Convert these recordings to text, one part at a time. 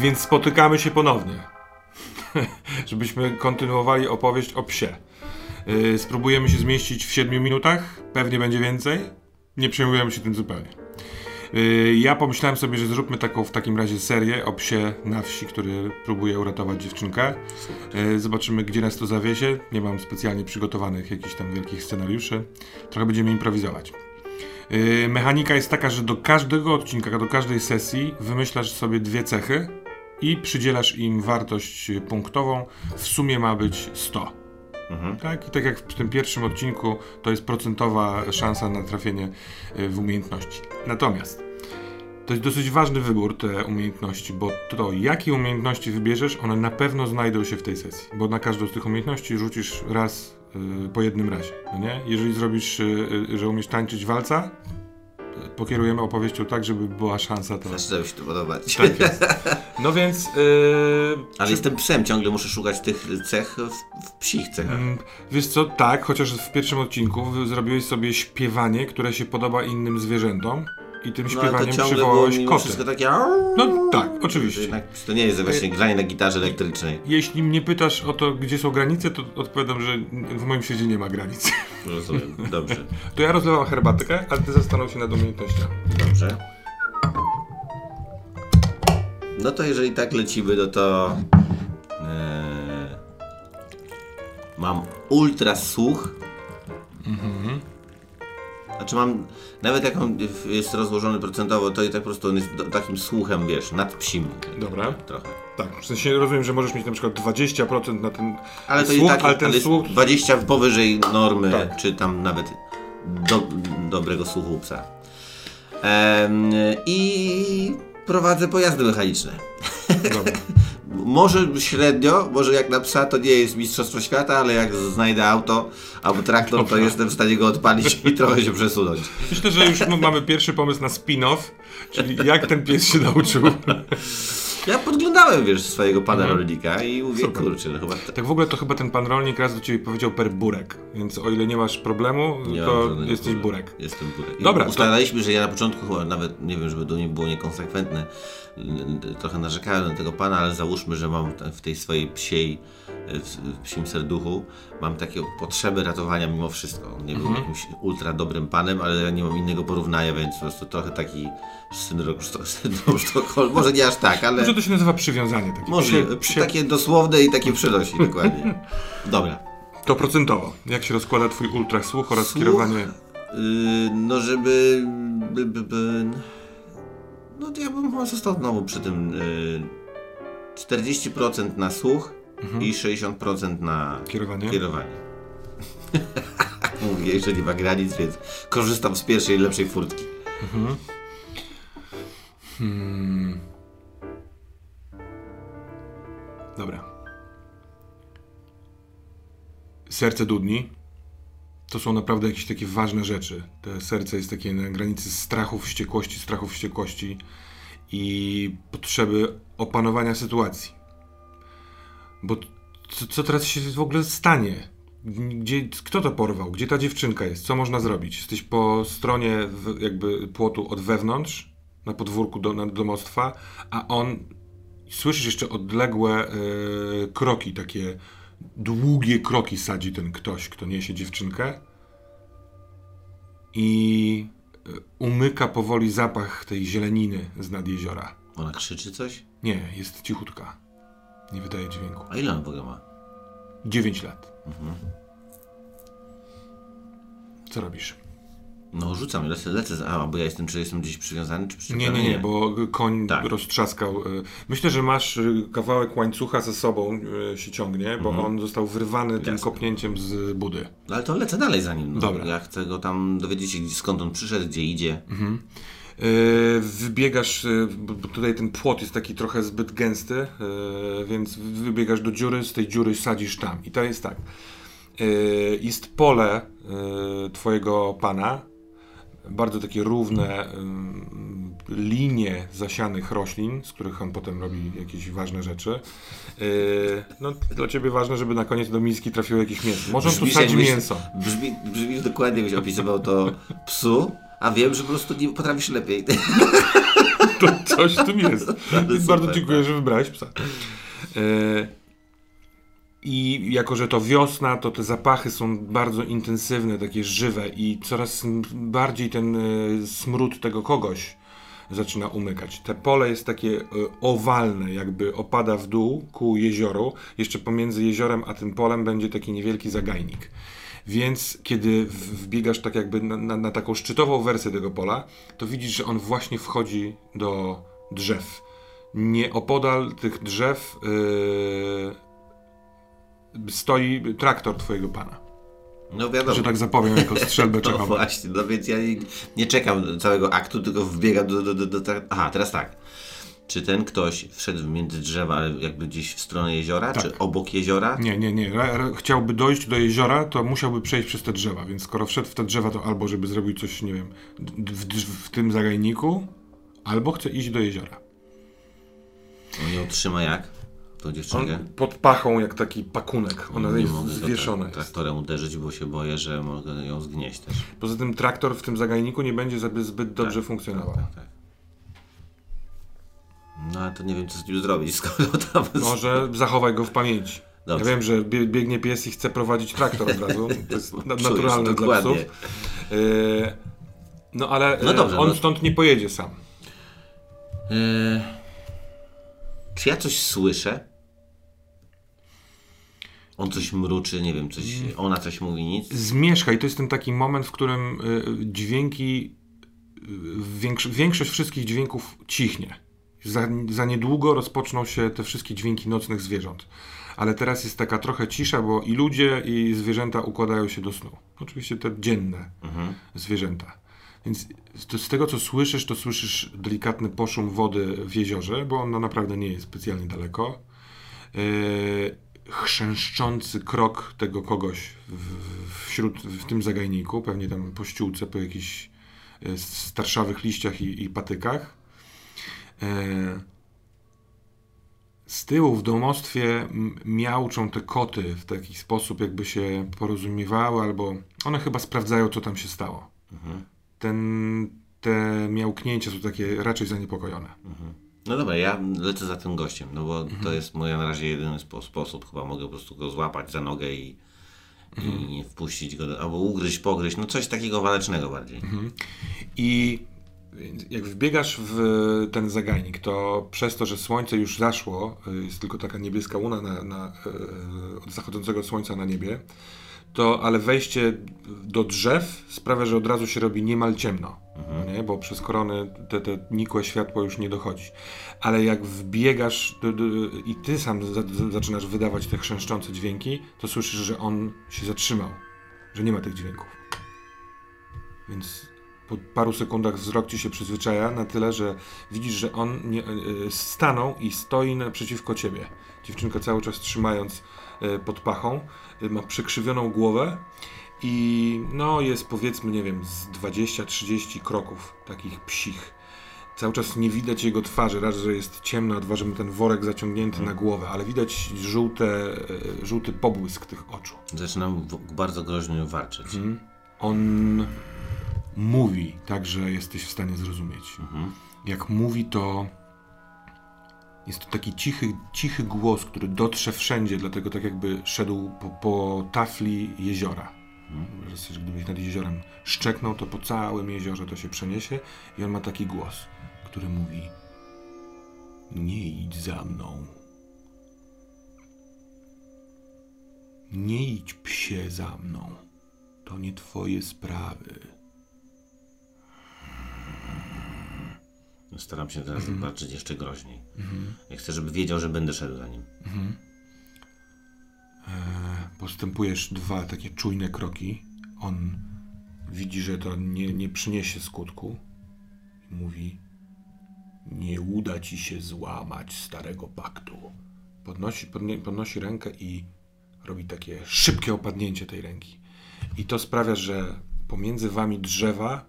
Więc spotykamy się ponownie, żebyśmy kontynuowali opowieść o psie. Yy, spróbujemy się zmieścić w 7 minutach, pewnie będzie więcej. Nie przejmujemy się tym zupełnie. Yy, ja pomyślałem sobie, że zróbmy taką w takim razie serię o psie na wsi, który próbuje uratować dziewczynkę. Yy, zobaczymy, gdzie nas to zawiezie. Nie mam specjalnie przygotowanych jakichś tam wielkich scenariuszy. Trochę będziemy improwizować. Yy, mechanika jest taka, że do każdego odcinka, do każdej sesji wymyślasz sobie dwie cechy i przydzielasz im wartość punktową. W sumie ma być 100. Tak? I tak jak w tym pierwszym odcinku, to jest procentowa szansa na trafienie y, w umiejętności. Natomiast to jest dosyć ważny wybór, te umiejętności, bo to, jakie umiejętności wybierzesz, one na pewno znajdą się w tej sesji, bo na każdą z tych umiejętności rzucisz raz y, po jednym razie, no nie? Jeżeli zrobisz, y, że umiesz tańczyć walca, pokierujemy opowieścią tak, żeby była szansa to... Zaczyna się to podobać. Tak jest. No więc... y, Ale czy- jestem psem, ciągle muszę szukać tych cech w, w psich cechach. Mm, Wiesz co, tak, chociaż w pierwszym odcinku zrobiłeś sobie śpiewanie, które się podoba innym zwierzętom i tym No to śpiewaniem było przywołałeś koty. wszystko takie... No tak, To, oczywiście. jednak, to nie jest właśnie granie na gitarze elektrycznej. Jeśli mnie pytasz o to, gdzie są granice, to odpowiadam, że w moim świecie nie ma granic. Rozumiem, dobrze. To ja rozlewam herbatkę, a ty zastanów się nad umiejętnościami. Dobrze. No to jeżeli tak lecimy, no to... E, mam ultra słuch. Znaczy mam, nawet jak on jest rozłożony procentowo, to i tak po prostu on jest do, takim słuchem, wiesz, nad psim. Dobra. Trochę. Tak, w sensie rozumiem, że możesz mieć na przykład 20% na ten Ale to słuch, tak ale ten ale słuch... 20 powyżej normy, Tak. czy tam nawet do, dobrego słuchu psa. Em, I prowadzę pojazdy mechaniczne. Dobra. Może średnio, może jak na psa to nie jest mistrzostwo świata, ale jak znajdę auto albo traktor, to jestem w stanie go odpalić i trochę się przesunąć. Myślę, że już mamy pierwszy pomysł na spin-off, czyli jak ten pies się nauczył. Ja podglądałem, wiesz, swojego pana rolnika i mówię, Super. kurczę, no chyba t- Tak w ogóle to chyba ten pan rolnik raz do ciebie powiedział per burek, więc o ile nie masz problemu, nie to jesteś problemu. burek. Jestem burek. I Dobra, to- Ustalaliśmy, że ja na początku chyba nawet, nie wiem, żeby to nie było niekonsekwentne, trochę narzekałem na tego pana, ale załóżmy, że mam w tej swojej psiej, w, psim serduchu, mam takie potrzeby ratowania mimo wszystko. On nie Mhm. był jakimś ultra dobrym panem, ale ja nie mam innego porównania, więc po prostu trochę taki syndrom, syndrom Sztokholm, może nie aż tak, ale... Może to się nazywa przywiązanie takie. Może przy- takie dosłowne i takie przynosi, dokładnie. Dobra. To procentowo. Jak się rozkłada twój ultrasłuch oraz Słuch? kierowanie... Yy, no żeby... By, by, by, no to ja bym chyba został znowu przy tym yy, 40% na słuch i 60% na Kierowanie? kierowanie. Mówię, że nie ma granic, więc korzystam z pierwszej, lepszej furtki. Dobra. Serce dudni. To są naprawdę jakieś takie ważne rzeczy. To serce jest takie na granicy strachów, wściekłości, strachów, wściekłości i potrzeby opanowania sytuacji. Bo co, co teraz się w ogóle stanie? Gdzie, kto to porwał? Gdzie ta dziewczynka jest? Co można zrobić? Jesteś po stronie jakby płotu od wewnątrz, na podwórku do, na domostwa, a on słyszysz jeszcze odległe e, kroki, takie długie kroki sadzi ten ktoś, kto niesie dziewczynkę i e, umyka powoli zapach tej zieleniny z nad jeziora. Ona krzyczy coś? Nie, jest cichutka. Nie wydaje dźwięku. A ile ona w ogóle ma? 9 lat. Co robisz? No rzucam, lecę, lecę, za- a bo ja jestem, czy jestem gdzieś przywiązany, czy Nie, przyczepiony? nie, nie, bo koń Tak. roztrzaskał. y, Myślę, że masz y, kawałek łańcucha ze sobą y, się ciągnie, bo on został wyrwany tym Mhm. Jasne. kopnięciem z budy. No ale to lecę dalej za nim. No. Dobra. Ja chcę go tam dowiedzieć się, skąd on przyszedł, gdzie idzie. Yy, wybiegasz, yy, bo tutaj ten płot jest taki trochę zbyt gęsty, yy, więc wybiegasz do dziury, z tej dziury sadzisz tam. I to jest tak. Yy, jest pole yy, twojego pana, bardzo takie równe, yy, linię zasianych roślin, z których on potem robi jakieś ważne rzeczy. Yy, no, dla ciebie ważne, żeby na koniec do miski trafiło jakieś mięso. Może on tu sadzi mięso. Brzmi, brzmi dokładnie, byś opisywał to psu, a wiem, że po prostu nie potrafisz lepiej. To coś w tym jest. Więc bardzo dziękuję, tak. że wybrałeś psa. Yy, I jako, że to wiosna, to te zapachy są bardzo intensywne, takie żywe i coraz bardziej ten e, smród tego kogoś zaczyna umykać. Te pole jest takie e, owalne, jakby opada w dół ku jezioru. Jeszcze pomiędzy jeziorem a tym polem będzie taki niewielki zagajnik. Więc kiedy wbiegasz tak jakby na, na, na taką szczytową wersję tego pola, to widzisz, że on właśnie wchodzi do drzew. Nie opodal tych drzew yy, stoi traktor twojego pana. No wiadomo. Że tak zapowiem jako strzelbę No czekam. właśnie, no więc ja nie, nie czekam całego aktu, tylko wbiegam do, do, do, do, do... Aha, teraz tak. Czy ten ktoś wszedł między drzewa, ale jakby gdzieś w stronę jeziora, czy obok jeziora? Nie, nie, nie. Chciałby dojść do jeziora, to musiałby przejść przez te drzewa, więc skoro wszedł w te drzewa, to albo żeby zrobił coś, nie wiem, w, w tym zagajniku, albo chce iść do jeziora. On ją trzyma jak? Tą On dziewczynkę? pod pachą jak taki pakunek, ona nie jest mogę zwieszona. tra- Jest. traktorem uderzyć, bo się boję, że mogę ją zgnieść też. Poza tym traktor w tym zagajniku nie będzie zbyt, zbyt dobrze funkcjonował. Tak, tak. No ale to nie wiem, co z nim zrobić, skoro tam... Może zachowaj go w pamięci. Dobrze. Ja wiem, że bie, biegnie pies i chce prowadzić traktor od razu. To jest naturalne dla psów. Yy, no ale No e, dobrze, on no- stąd nie pojedzie sam. Eee, czy ja coś słyszę? On coś mruczy, nie wiem, coś, ona coś mówi, nic? Zmierzcha i to jest ten taki moment, w którym dźwięki, większo- większość wszystkich dźwięków cichnie. Za, za niedługo rozpoczną się te wszystkie dźwięki nocnych zwierząt. Ale teraz jest taka trochę cisza, bo i ludzie, i zwierzęta układają się do snu. Oczywiście te dzienne zwierzęta. Więc z, tego, co słyszysz, to słyszysz delikatny poszum wody w jeziorze, bo ona naprawdę nie jest specjalnie daleko. Yy, chrzęszczący krok tego kogoś w, wśród, w tym zagajniku, pewnie tam po ściółce, po jakichś yy, starszawych liściach i, i patykach. Yy, z tyłu w domostwie m- miauczą te koty w taki sposób, jakby się porozumiewały, albo one chyba sprawdzają, co tam się stało. Ten, te miałknięcia są takie raczej zaniepokojone. No dobra, ja lecę za tym gościem, no bo to jest moja na razie jedyny spo, sposób. Chyba mogę po prostu go złapać za nogę i, i nie wpuścić go, do, albo ugryźć, pogryźć, no coś takiego walecznego bardziej. I jak wbiegasz w ten zagajnik, to przez to, że słońce już zaszło, y, jest tylko taka niebieska łuna na, na, y, od zachodzącego słońca na niebie, to ale wejście do drzew sprawia, że od razu się robi niemal ciemno, no nie? bo przez korony te, te nikłe światło już nie dochodzi. Ale jak wbiegasz i ty sam za, za, zaczynasz wydawać te chrzęszczące dźwięki, to słyszysz, że on się zatrzymał, że nie ma tych dźwięków. Więc po paru sekundach wzrok ci się przyzwyczaja na tyle, że widzisz, że on nie, e, stanął i stoi naprzeciwko ciebie. Dziewczynka cały czas trzymając e, pod pachą, e, ma przekrzywioną głowę i no jest powiedzmy, nie wiem, z 20-30 kroków takich psich. Cały czas nie widać jego twarzy, raz, że jest ciemno, a dwa, że ma ten worek zaciągnięty na głowę, ale widać żółte, żółty pobłysk tych oczu. Zaczynam bardzo groźnie warczeć. On mówi tak, że jesteś w stanie zrozumieć. Jak mówi, to jest to taki cichy, cichy głos, który dotrze wszędzie, dlatego tak jakby szedł po, po tafli jeziora. Że sobie, Gdybyś nad jeziorem szczeknął, to po całym jeziorze to się przeniesie i on ma taki głos, który mówi nie idź za mną. Nie idź psie za mną. To nie twoje sprawy. Staram się teraz zobaczyć jeszcze groźniej. Ja chcę, żeby wiedział, że będę szedł za nim. Postępujesz dwa takie czujne kroki. On widzi, że to nie, nie przyniesie skutku. Mówi: Nie uda ci się złamać starego paktu. Podnosi, podnie, podnosi rękę i robi takie szybkie opadnięcie tej ręki. I to sprawia, że pomiędzy wami drzewa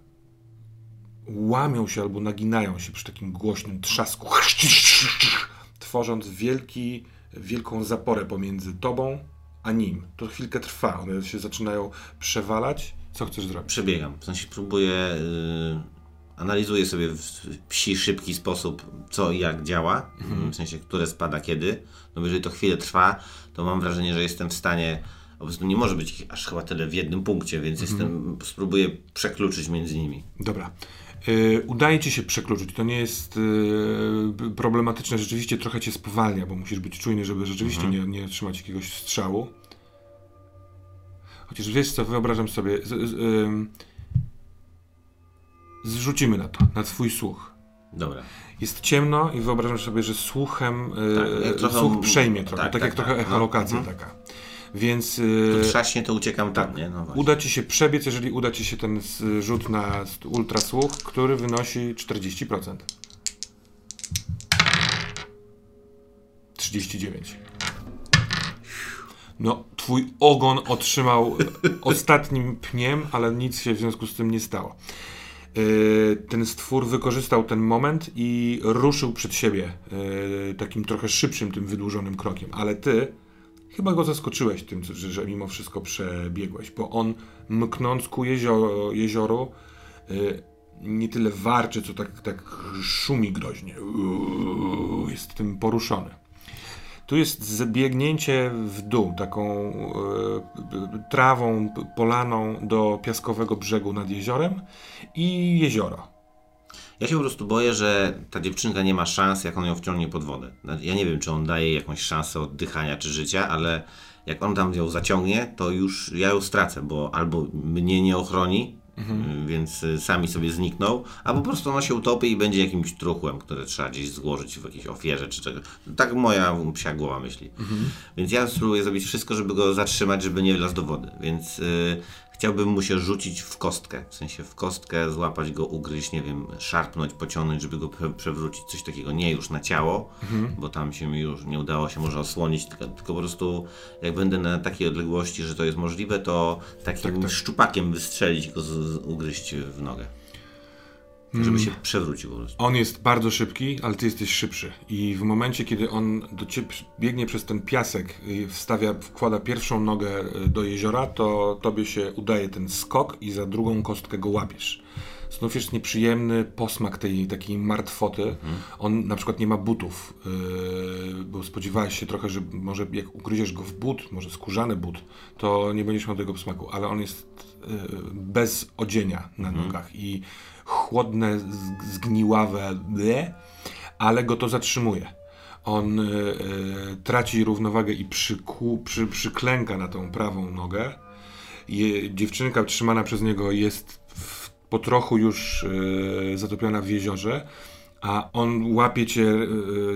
łamią się albo naginają się przy takim głośnym trzasku, tworząc wielki, wielką zaporę pomiędzy tobą a nim. To chwilkę trwa, one się zaczynają przewalać. Co chcesz zrobić? Przebiegam, w sensie próbuję, yy, analizuję sobie w psi szybki sposób, co i jak działa, w sensie, które spada kiedy. No jeżeli to chwilę trwa, to mam wrażenie, że jestem w stanie, po prostu nie może być ich aż chyba tyle w jednym punkcie, więc jestem, spróbuję przekluczyć między nimi. Dobra. Y, udaje ci się przekluczyć. To nie jest y, problematyczne. Rzeczywiście trochę cię spowalnia, bo musisz być czujny, żeby rzeczywiście nie, nie otrzymać jakiegoś strzału. Chociaż wiesz co, wyobrażam sobie. Z, z, zrzucimy na to, na twój słuch. Dobra. Jest ciemno i wyobrażam sobie, że słuchem y, Tak, jak trochę- słuch przejmie trochę, tak, tak, jak tak, trochę tak, no. echolokacja Mhm. taka. Więc y, To trzaśnie, to uciekam tam, nie? No uda ci się przebiec, jeżeli uda ci się ten s- rzut na ultrasłuch, który wynosi 40%. 39. No, twój ogon otrzymał ostatnim pniem, ale nic się w związku z tym nie stało. Yy, Ten stwór wykorzystał ten moment i ruszył przed siebie yy, takim trochę szybszym, tym wydłużonym krokiem, ale ty chyba go zaskoczyłeś tym, że, że mimo wszystko przebiegłeś, bo on mknąc ku jezioro, jezioru yy, nie tyle warczy, co tak, tak szumi groźnie. Uuu, Jest tym poruszony. Tu jest zbiegnięcie w dół, taką p- trawą, polaną do piaskowego brzegu nad jeziorem i jezioro. Ja się po prostu boję, że ta dziewczynka nie ma szans, jak on ją wciągnie pod wodę. Znaczy, Ja nie wiem, czy on daje jakąś szansę oddychania czy życia, ale jak on tam ją zaciągnie, to już ja ją stracę, bo albo mnie nie ochroni, y, więc y, sami sobie znikną, a po prostu ona się utopi i będzie jakimś truchłem, które trzeba gdzieś złożyć w jakiejś ofierze czy czego. Tak moja psia głowa myśli. Więc ja spróbuję zrobić wszystko, żeby go zatrzymać, żeby nie wlazł do wody. Więc y, chciałbym mu się rzucić w kostkę. W sensie w kostkę, złapać go, ugryźć, nie wiem, szarpnąć, pociągnąć, żeby go prze przewrócić. Coś takiego. Nie już na ciało, bo tam się mi już nie udało się może osłonić, tylko, tylko po prostu jak będę na takiej odległości, że to jest możliwe, to takim szczupakiem wystrzelić go, z, z, ugryźć w nogę. Żeby się przewrócił po prostu. On jest bardzo szybki, ale ty jesteś szybszy. I w momencie, kiedy on do ciebie biegnie przez ten piasek, i wstawia, wkłada pierwszą nogę y, do jeziora, to tobie się udaje ten skok i za drugą kostkę go łapiesz. Znów jest nieprzyjemny posmak tej takiej martwoty. On na przykład nie ma butów, yy, bo spodziewałeś się trochę, że może jak ugryziesz go w but, może skórzany but, to nie będziesz miał tego smaku, ale on jest yy, bez odzienia na nogach i chłodne, zgniławe, ble, ale go to zatrzymuje. On y, y, traci równowagę i przyku, przy, przyklęka na tą prawą nogę. Je, dziewczynka trzymana przez niego jest w, po trochu już y, zatopiona w jeziorze, a on łapie cię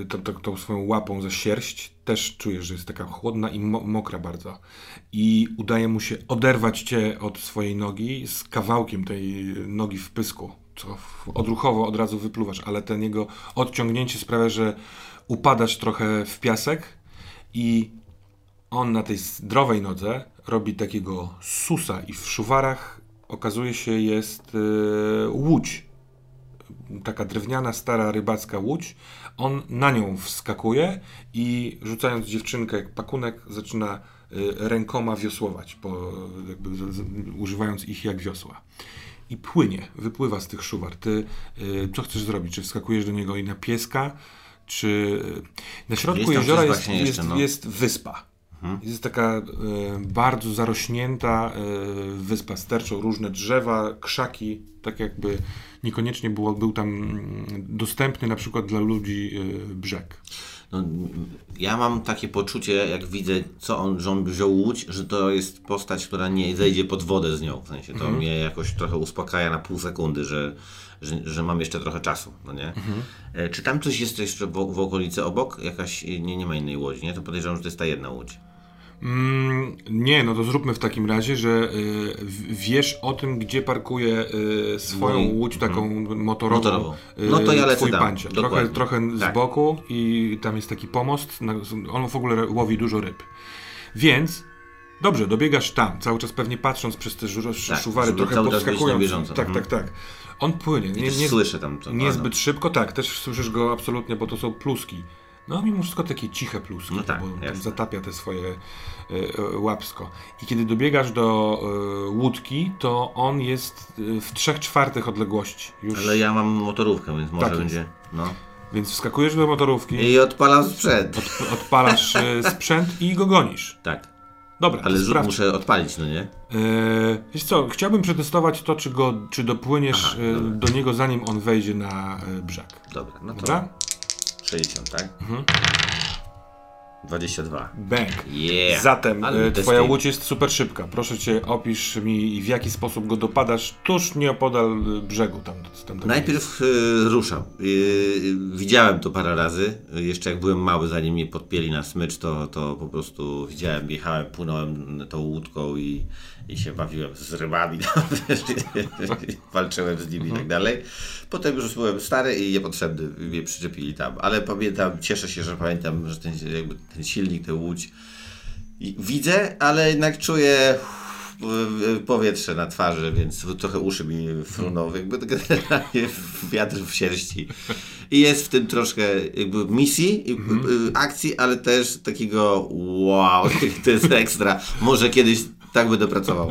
y, tą, tą, swoją łapą za sierść. Też czujesz, że jest taka chłodna i mo mokra bardzo. I udaje mu się oderwać cię od swojej nogi z kawałkiem tej nogi w pysku, co odruchowo od razu wypluwasz, ale ten jego odciągnięcie sprawia, że upadasz trochę w piasek i on na tej zdrowej nodze robi takiego susa i w szuwarach okazuje się jest e, łódź. Taka drewniana, stara rybacka łódź. On na nią wskakuje i rzucając dziewczynkę jak pakunek zaczyna e, rękoma wiosłować, po, jakby używając ich jak wiosła. I płynie, wypływa z tych szuwar. Ty e, co chcesz zrobić? Czy wskakujesz do niego i na pieska, czy... Na środku Jest jeziora jest, właśnie jest, jeszcze, no. jest wyspa. Jest taka e, bardzo zarośnięta e, wyspa. Sterczą różne drzewa, krzaki, tak jakby niekoniecznie było, był tam mm, dostępny na przykład dla ludzi e, brzeg. No, ja mam takie poczucie, jak widzę, co on, że on wziął łódź, że to jest postać, która nie zejdzie pod wodę z nią. W sensie to mnie jakoś trochę uspokaja na pół sekundy, że, że, że mam jeszcze trochę czasu, no nie? E, Czy tam coś jest jeszcze w, w okolicy obok? Jakaś, nie, nie ma innej łodzi, nie? To podejrzewam, że to jest ta jedna łódź. Mm, nie, no to zróbmy w takim razie, że w- wiesz o tym, gdzie parkuje e, swoją Moi- łódź taką motorową. Motorową. e, No to ja lecę tam. Trochę, trochę z Tak. boku i tam jest taki pomost. na- On w ogóle łowi dużo ryb. Więc Dobrze, dobiegasz tam, cały czas pewnie patrząc przez te żu- Tak, szuwary, trochę podskakując. bieżąco. Tak, Mhm. tak, tak. On płynie. Nie, nie, słyszę tam to. niezbyt no. szybko, tak, też słyszysz go absolutnie, bo to są pluski. No mimo wszystko takie ciche pluski, No tak, bo jasne. zatapia te swoje e, e, łapsko. I kiedy dobiegasz do e, łódki, to on jest w trzech czwartych odległości już. Ale ja mam motorówkę, więc może Tak będzie. No. Więc wskakujesz do motorówki, I odpalam sprzęt. odpalasz e, sprzęt i go gonisz. Tak. Dobra, Ale rzut sprawdź. muszę odpalić, no nie? E, wiesz co, chciałbym przetestować to, czy, go, czy dopłyniesz Aha, do niego, zanim on wejdzie na brzeg. Dobra, no to Dobra? 60, tak? Mhm. 22. Bang. Yeah! Zatem Ale e, twoja łódź jest super szybka. Proszę cię, opisz mi w jaki sposób go dopadasz tuż nieopodal e, brzegu tam. tam Najpierw y, ruszam. Y, widziałem to parę razy. Jeszcze jak byłem mały, zanim mnie podpięli na smycz, to, to po prostu widziałem, jechałem, płynąłem tą łódką i, i się bawiłem z rybami. Walczyłem z nimi i tak dalej. Potem już byłem stary i niepotrzebny. Mnie przyczepili tam. Ale pamiętam, cieszę się, że pamiętam, że ten, jakby ten silnik, tę łódź i widzę, ale jednak czuję powietrze na twarzy, więc trochę uszy mi fruną, jakby to generalnie wiatr w sierści. I jest w tym troszkę jakby misji, y, y, akcji, ale też takiego wow, to jest ekstra. Może kiedyś tak będę pracował.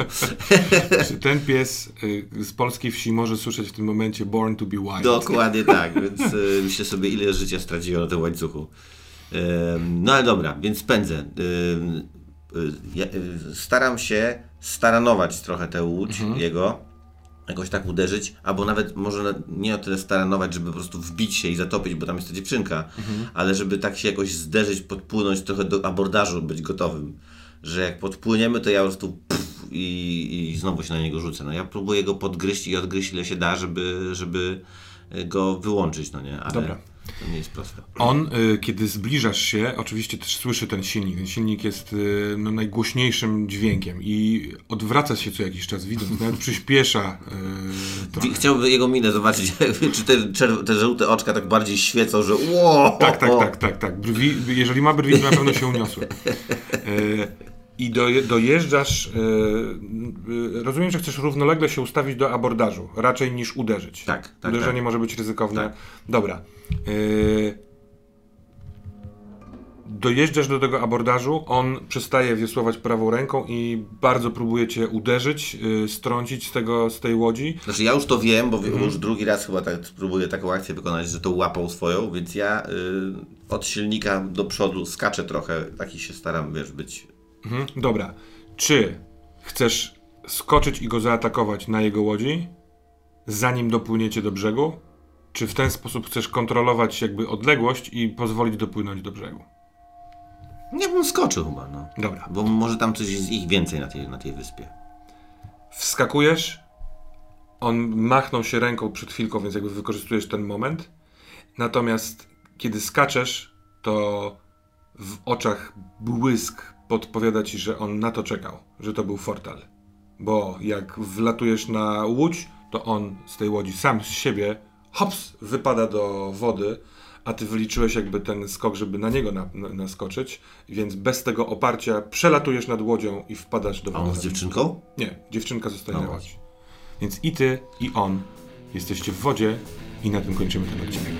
Czy ten pies y, z polskiej wsi może słyszeć w tym momencie Born to be Wild? Dokładnie tak, więc y, myślę sobie, ile życia straciłem na tym łańcuchu. No ale dobra, więc pędzę. Y, staram się staranować trochę tę łódź jego, jakoś tak uderzyć, albo nawet może nie o tyle staranować, żeby po prostu wbić się i zatopić, bo tam jest ta dziewczynka, ale żeby tak się jakoś zderzyć, podpłynąć trochę do abordażu, być gotowym. Że jak podpłyniemy, to ja po prostu pff, i, i znowu się na niego rzucę. No ja próbuję go podgryźć i odgryźć ile się da, żeby, żeby go wyłączyć, no nie? Ale Dobra. To nie jest proste. On, y, kiedy zbliżasz się, oczywiście też słyszy ten silnik. Ten silnik jest y, no, najgłośniejszym dźwiękiem i odwraca się co jakiś czas, widząc, nawet przyspiesza. Y, Chciałbym jego minę zobaczyć, czy te, te żółte oczka tak bardziej świecą, że wow! Tak, tak, tak, tak, tak. Brwi, jeżeli ma brwi, to na pewno się uniosły. I doje, dojeżdżasz. E, e, rozumiem, że chcesz równolegle się ustawić do abordażu, raczej niż uderzyć. Tak, tak, Uderzenie tak. może być ryzykowne. Tak. Dobra. E, dojeżdżasz do tego abordażu, on przestaje wiosłować prawą ręką i bardzo próbuje cię uderzyć, strącić z, tego, z tej łodzi. Znaczy ja już to wiem, bo Mhm. już drugi raz chyba tak spróbuję taką akcję wykonać, że to łapą swoją, więc ja y, od silnika do przodu skaczę trochę, taki się staram, wiesz, być. Mhm. Dobra. Czy chcesz skoczyć i go zaatakować na jego łodzi, zanim dopłyniecie do brzegu? Czy w ten sposób chcesz kontrolować jakby odległość i pozwolić dopłynąć do brzegu? Nie bym skoczył chyba, no. Dobra. Bo może tam coś jest ich więcej na tej, na tej wyspie. Wskakujesz, on machnął się ręką przed chwilką, więc jakby wykorzystujesz ten moment. Natomiast kiedy skaczesz, to w oczach błysk podpowiada ci, że on na to czekał, że to był fortal. Bo jak wlatujesz na łódź, to on z tej łodzi sam z siebie hops wypada do wody, a ty wyliczyłeś jakby ten skok, żeby na niego na, na, naskoczyć, więc bez tego oparcia przelatujesz nad łodzią i wpadasz do A wody. on z dziewczynką? Nie, dziewczynka zostaje No na łodzi. Więc i ty, i on jesteście w wodzie i na tym kończymy ten odcinek.